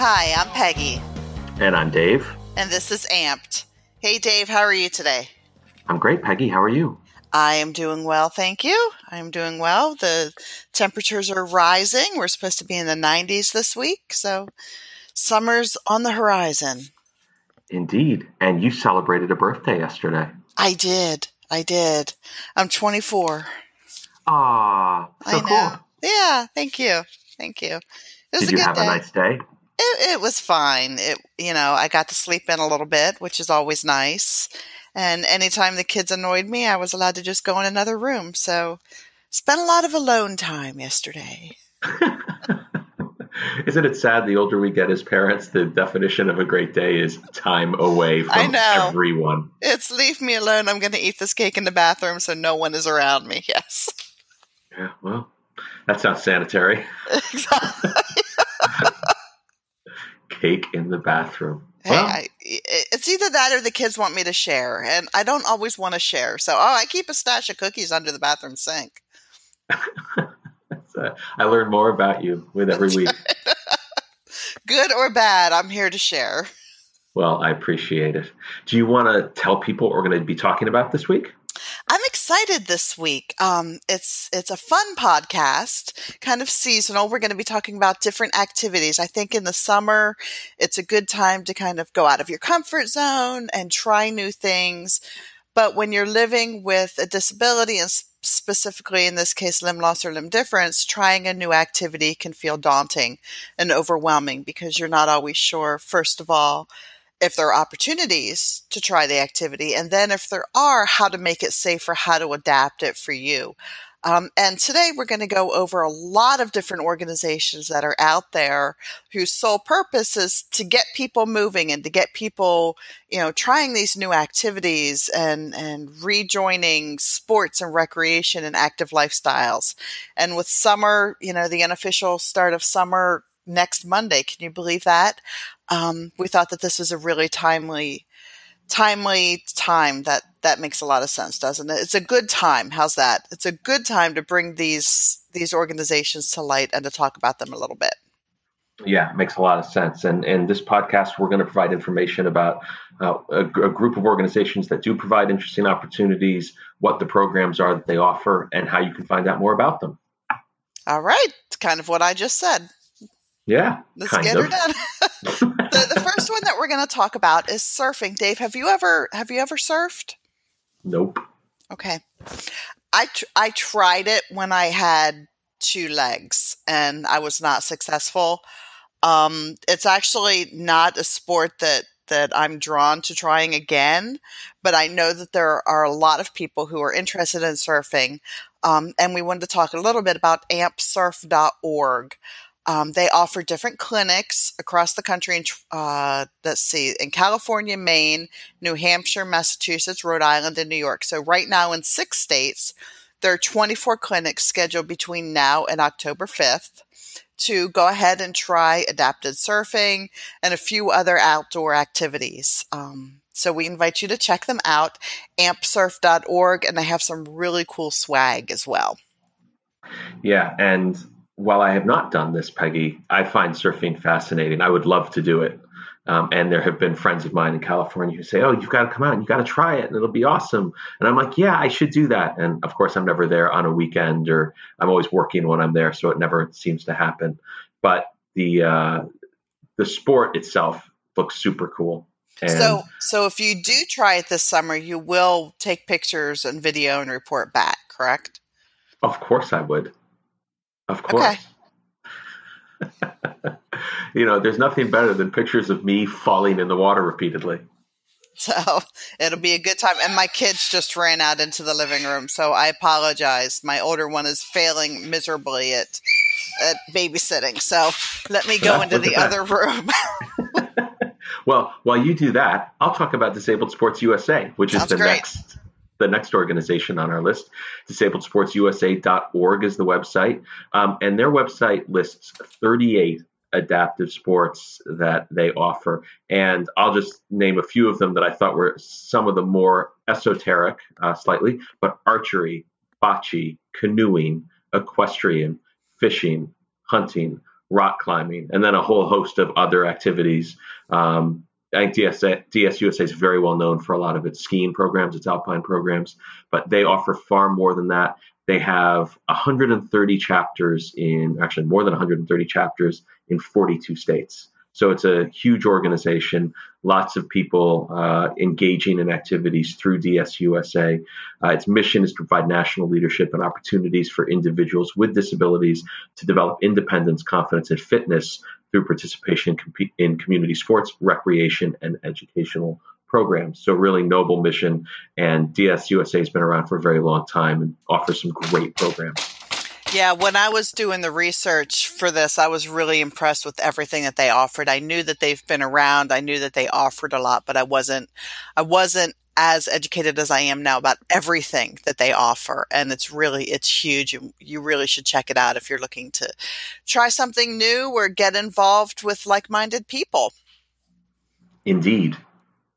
Hi, I'm Peggy. And I'm Dave. And this is Amped. Hey, Dave, how are you today? I'm great, Peggy. How are you? I am doing well, thank you. I'm doing well. The temperatures are rising. We're supposed to be in the 90s this week, so summer's on the horizon. Indeed. And you celebrated a birthday yesterday. I did. I did. I'm 24. Ah, so I know. cool. Yeah, thank you. Thank you. It did you have day. a nice day? It, it was fine. It, you know, I got to sleep in a little bit, which is always nice. And anytime the kids annoyed me, I was allowed to just go in another room. So spent a lot of alone time yesterday. Isn't it sad the older we get as parents, the definition of a great day is time away from everyone? It's leave me alone. I'm going to eat this cake in the bathroom so no one is around me. Yes. Yeah, well, that sounds sanitary. Exactly. Cake in the bathroom. Hey, well, I, it's either that or the kids want me to share, and I don't always want to share. So, oh, I keep a stash of cookies under the bathroom sink. uh, I learn more about you with every week. Good or bad, I'm here to share. Well, I appreciate it. Do you want to tell people what we're going to be talking about this week? Excited this week. Um, it's it's a fun podcast, kind of seasonal. We're going to be talking about different activities. I think in the summer, it's a good time to kind of go out of your comfort zone and try new things. But when you're living with a disability and specifically in this case limb loss or limb difference, trying a new activity can feel daunting and overwhelming because you're not always sure, first of all, if there are opportunities to try the activity, and then if there are, how to make it safer, how to adapt it for you. Um, and today we're going to go over a lot of different organizations that are out there whose sole purpose is to get people moving and to get people, you know, trying these new activities and, and rejoining sports and recreation and active lifestyles. And with summer, you know, the unofficial start of summer next Monday. Can you believe that? Um, we thought that this was a really timely, timely time. That that makes a lot of sense, doesn't it? It's a good time. How's that? It's a good time to bring these these organizations to light and to talk about them a little bit. Yeah, makes a lot of sense. And in this podcast, we're going to provide information about uh, a, a, group of organizations that do provide interesting opportunities, what the programs are that they offer, and how you can find out more about them. All right, it's kind of what I just said. Yeah. Let's get of. her done. the, the first one that we're going to talk about is surfing. Dave, have you ever have you ever surfed? Nope. Okay. I tr- I tried it when I had two legs and I was not successful. Um, it's actually not a sport that that I'm drawn to trying again, but I know that there are a lot of people who are interested in surfing. Um, and we wanted to talk a little bit about ampsurf.org. Um, they offer different clinics across the country. In, uh, let's see, in California, Maine, New Hampshire, Massachusetts, Rhode Island, and New York. So right now in six states, there are 24 clinics scheduled between now and October 5th to go ahead and try adapted surfing and a few other outdoor activities. Um, so we invite you to check them out, ampsurf.org, and they have some really cool swag as well. Yeah, and while I have not done this, Peggy, I find surfing fascinating. I would love to do it. Um, and there have been friends of mine in California who say, "Oh, you've got to come out and you've got to try it, and it'll be awesome." And I'm like, "Yeah, I should do that." And of course, I'm never there on a weekend, or I'm always working when I'm there, so it never seems to happen. But the uh, the sport itself looks super cool. And so, so if you do try it this summer, you will take pictures and video and report back, correct? Of course, I would. Of course. Okay. you know, there's nothing better than pictures of me falling in the water repeatedly. So it'll be a good time. And my kids just ran out into the living room. So I apologize. My older one is failing miserably at, at babysitting. So let me go into the other room. well, while you do that, I'll talk about Disabled Sports USA, which Sounds is the great. next the next organization on our list. DisabledSportsUSA.org is the website. Um, and their website lists 38 adaptive sports that they offer. And I'll just name a few of them that I thought were some of the more esoteric, uh, slightly, but archery, bocce, canoeing, equestrian, fishing, hunting, rock climbing, and then a whole host of other activities. Um, I think DS, DSUSA is very well known for a lot of its skiing programs, its alpine programs, but they offer far more than that. They have 130 chapters in, actually more than 130 chapters in 42 states. So it's a huge organization, lots of people uh, engaging in activities through DSUSA. Uh, its mission is to provide national leadership and opportunities for individuals with disabilities to develop independence, confidence, and fitness through participation in, community sports, recreation, and educational programs. So, really noble mission. And DSUSA has been around for a very long time and offers some great programs. Yeah, when I was doing the research for this, I was really impressed with everything that they offered. I knew that they've been around. I knew that they offered a lot, but I wasn't I wasn't as educated as I am now about everything that they offer. And it's really it's huge. You, you really should check it out if you're looking to try something new or get involved with like-minded people. Indeed.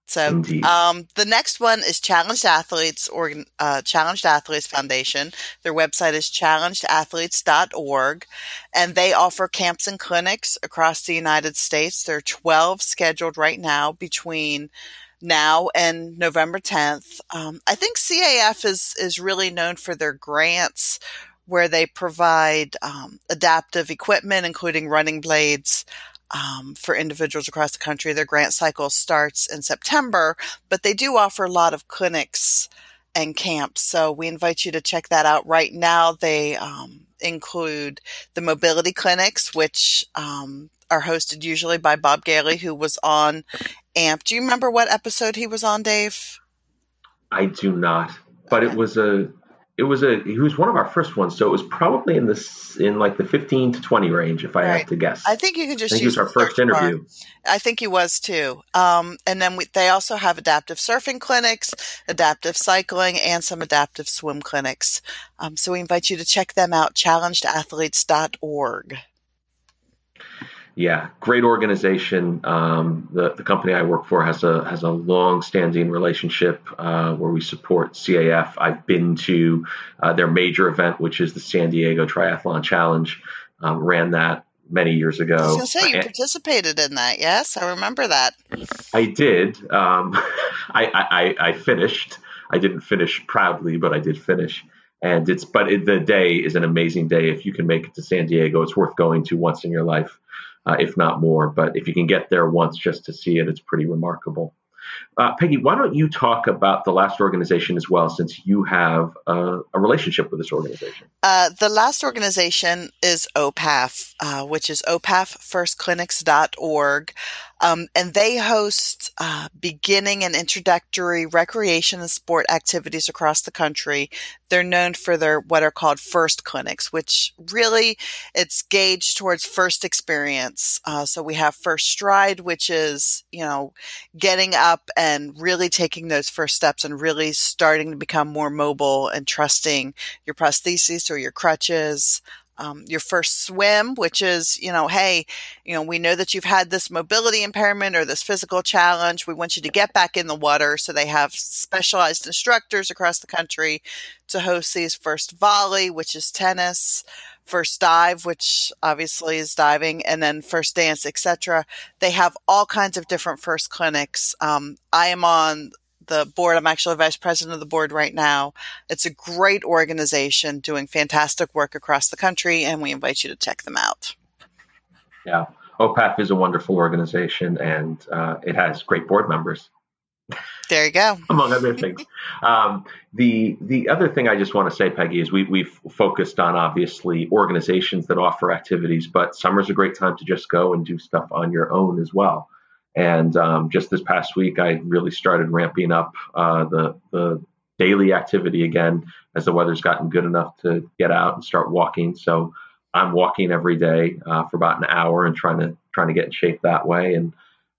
So um, the next one is Challenged Athletes or uh, Challenged Athletes Foundation. Their website is challengedathletes.org, and they offer camps and clinics across the United States. There are 12 scheduled right now between now and November 10th. Um, I think CAF is is really known for their grants where they provide um, adaptive equipment, including running blades, um, for individuals across the country. Their grant cycle starts in September, but they do offer a lot of clinics and camps. So we invite you to check that out. Right now, they um, include the mobility clinics, which um, are hosted usually by Bob Gailey, who was on AMP. Do you remember what episode he was on, Dave? I do not, but okay. it was a it was a he was one of our first ones, so it was probably in this in like the fifteen to twenty range, if I right. have to guess. I think you can just. I think use it was our first interview. Bar. I think he was too. Um, and then we, they also have adaptive surfing clinics, adaptive cycling, and some adaptive swim clinics. Um, so we invite you to check them out. ChallengeDathletes.org yeah, great organization. Um, the the company I work for has a has a long standing relationship uh, where we support CAF. I've been to uh, their major event, which is the San Diego Triathlon Challenge. Um, ran that many years ago. I was going to say you and, participated in that. Yes, I remember that. I did. Um, I, I I finished. I didn't finish proudly, but I did finish and it's but it, the day is an amazing day if you can make it to san diego it's worth going to once in your life uh, if not more. But if you can get there once just to see it, it's pretty remarkable. Uh, Peggy, why don't you talk about the last organization as well, since you have uh, a relationship with this organization? Uh, the last organization is OPAF, uh, which is opafirstclinics.org. Um, and they host uh, beginning and introductory recreation and sport activities across the country. They're known for their what are called first clinics, which really it's gauged towards first experience. Uh, so we have first stride, which is you know getting up and really taking those first steps and really starting to become more mobile and trusting your prosthesis or your crutches um, your first swim, which is, you know, hey, you know, we know that you've had this mobility impairment or this physical challenge. We want you to get back in the water. So they have specialized instructors across the country to host these first volley, which is tennis, first dive, which obviously is diving, and then first dance, etc. They have all kinds of different first clinics. Um, I am on the board. I'm actually vice president of the board right now. It's a great organization doing fantastic work across the country, and we invite you to check them out. Yeah, OPAF is a wonderful organization, and uh, it has great board members. There you go. Among other things, um, the the other thing I just want to say, Peggy, is we we've focused on obviously organizations that offer activities, but summer's a great time to just go and do stuff on your own as well. And um, just this past week, I really started ramping up uh, the the daily activity again as the weather's gotten good enough to get out and start walking. So I'm walking every day uh, for about an hour and trying to trying to get in shape that way. And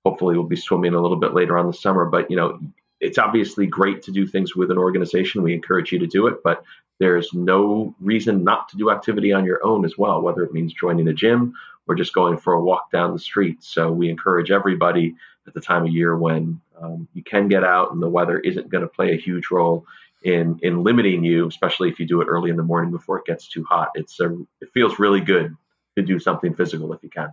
hopefully, we'll be swimming a little bit later on the summer. But you know, it's obviously great to do things with an organization. We encourage you to do it, but there's no reason not to do activity on your own as well, whether it means joining a gym or just going for a walk down the street. So we encourage everybody at the time of year when um, you can get out and the weather isn't going to play a huge role in in limiting you, especially if you do it early in the morning before it gets too hot. It's a, it feels really good to do something physical if you can.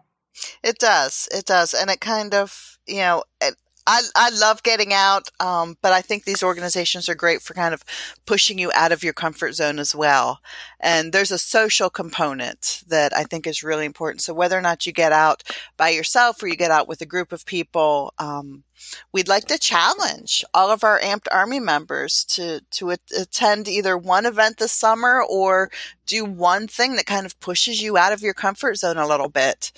It does. It does. And it kind of, you know, it, I, I love getting out, um, but I think these organizations are great for kind of pushing you out of your comfort zone as well. And there's a social component that I think is really important. So whether or not you get out by yourself or you get out with a group of people, um, we'd like to challenge all of our amped army members to to attend either one event this summer or do one thing that kind of pushes you out of your comfort zone a little bit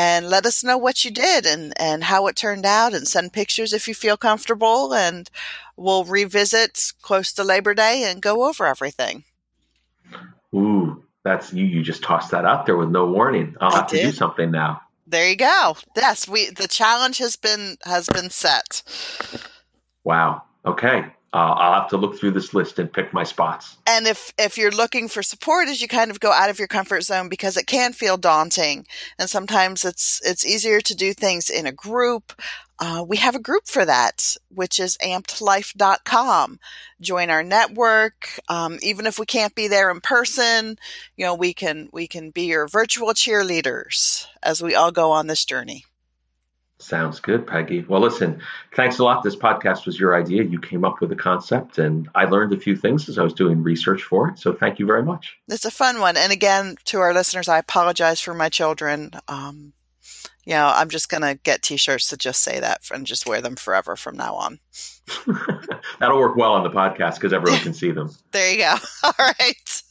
and let us know what you did and, and how it turned out and send pictures if you feel comfortable and we'll revisit close to Labor Day and go over everything. Ooh, that's you you just tossed that out there with no warning. I'll I have did. to do something now. There you go. Yes, we the challenge has been has been set. Wow. Okay uh, I'll have to look through this list and pick my spots. And if if you're looking for support as you kind of go out of your comfort zone because it can feel daunting, and sometimes it's it's easier to do things in a group. Uh, we have a group for that, which is ampedlife.com. Join our network. Um, even if we can't be there in person, you know we can we can be your virtual cheerleaders as we all go on this journey. Sounds good, Peggy. Well, listen, thanks a lot. This podcast was your idea. You came up with the concept, and I learned a few things as I was doing research for it. So thank you very much. It's a fun one. And again, to our listeners, I apologize for my children. Um, you know, I'm just going to get t shirts to just say that and just wear them forever from now on. That'll work well on the podcast because everyone can see them. there you go. All right.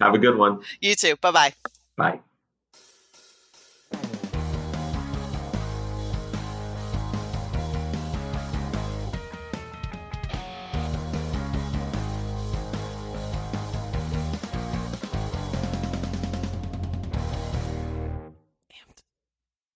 Have a good one. You too. Bye-bye. Bye.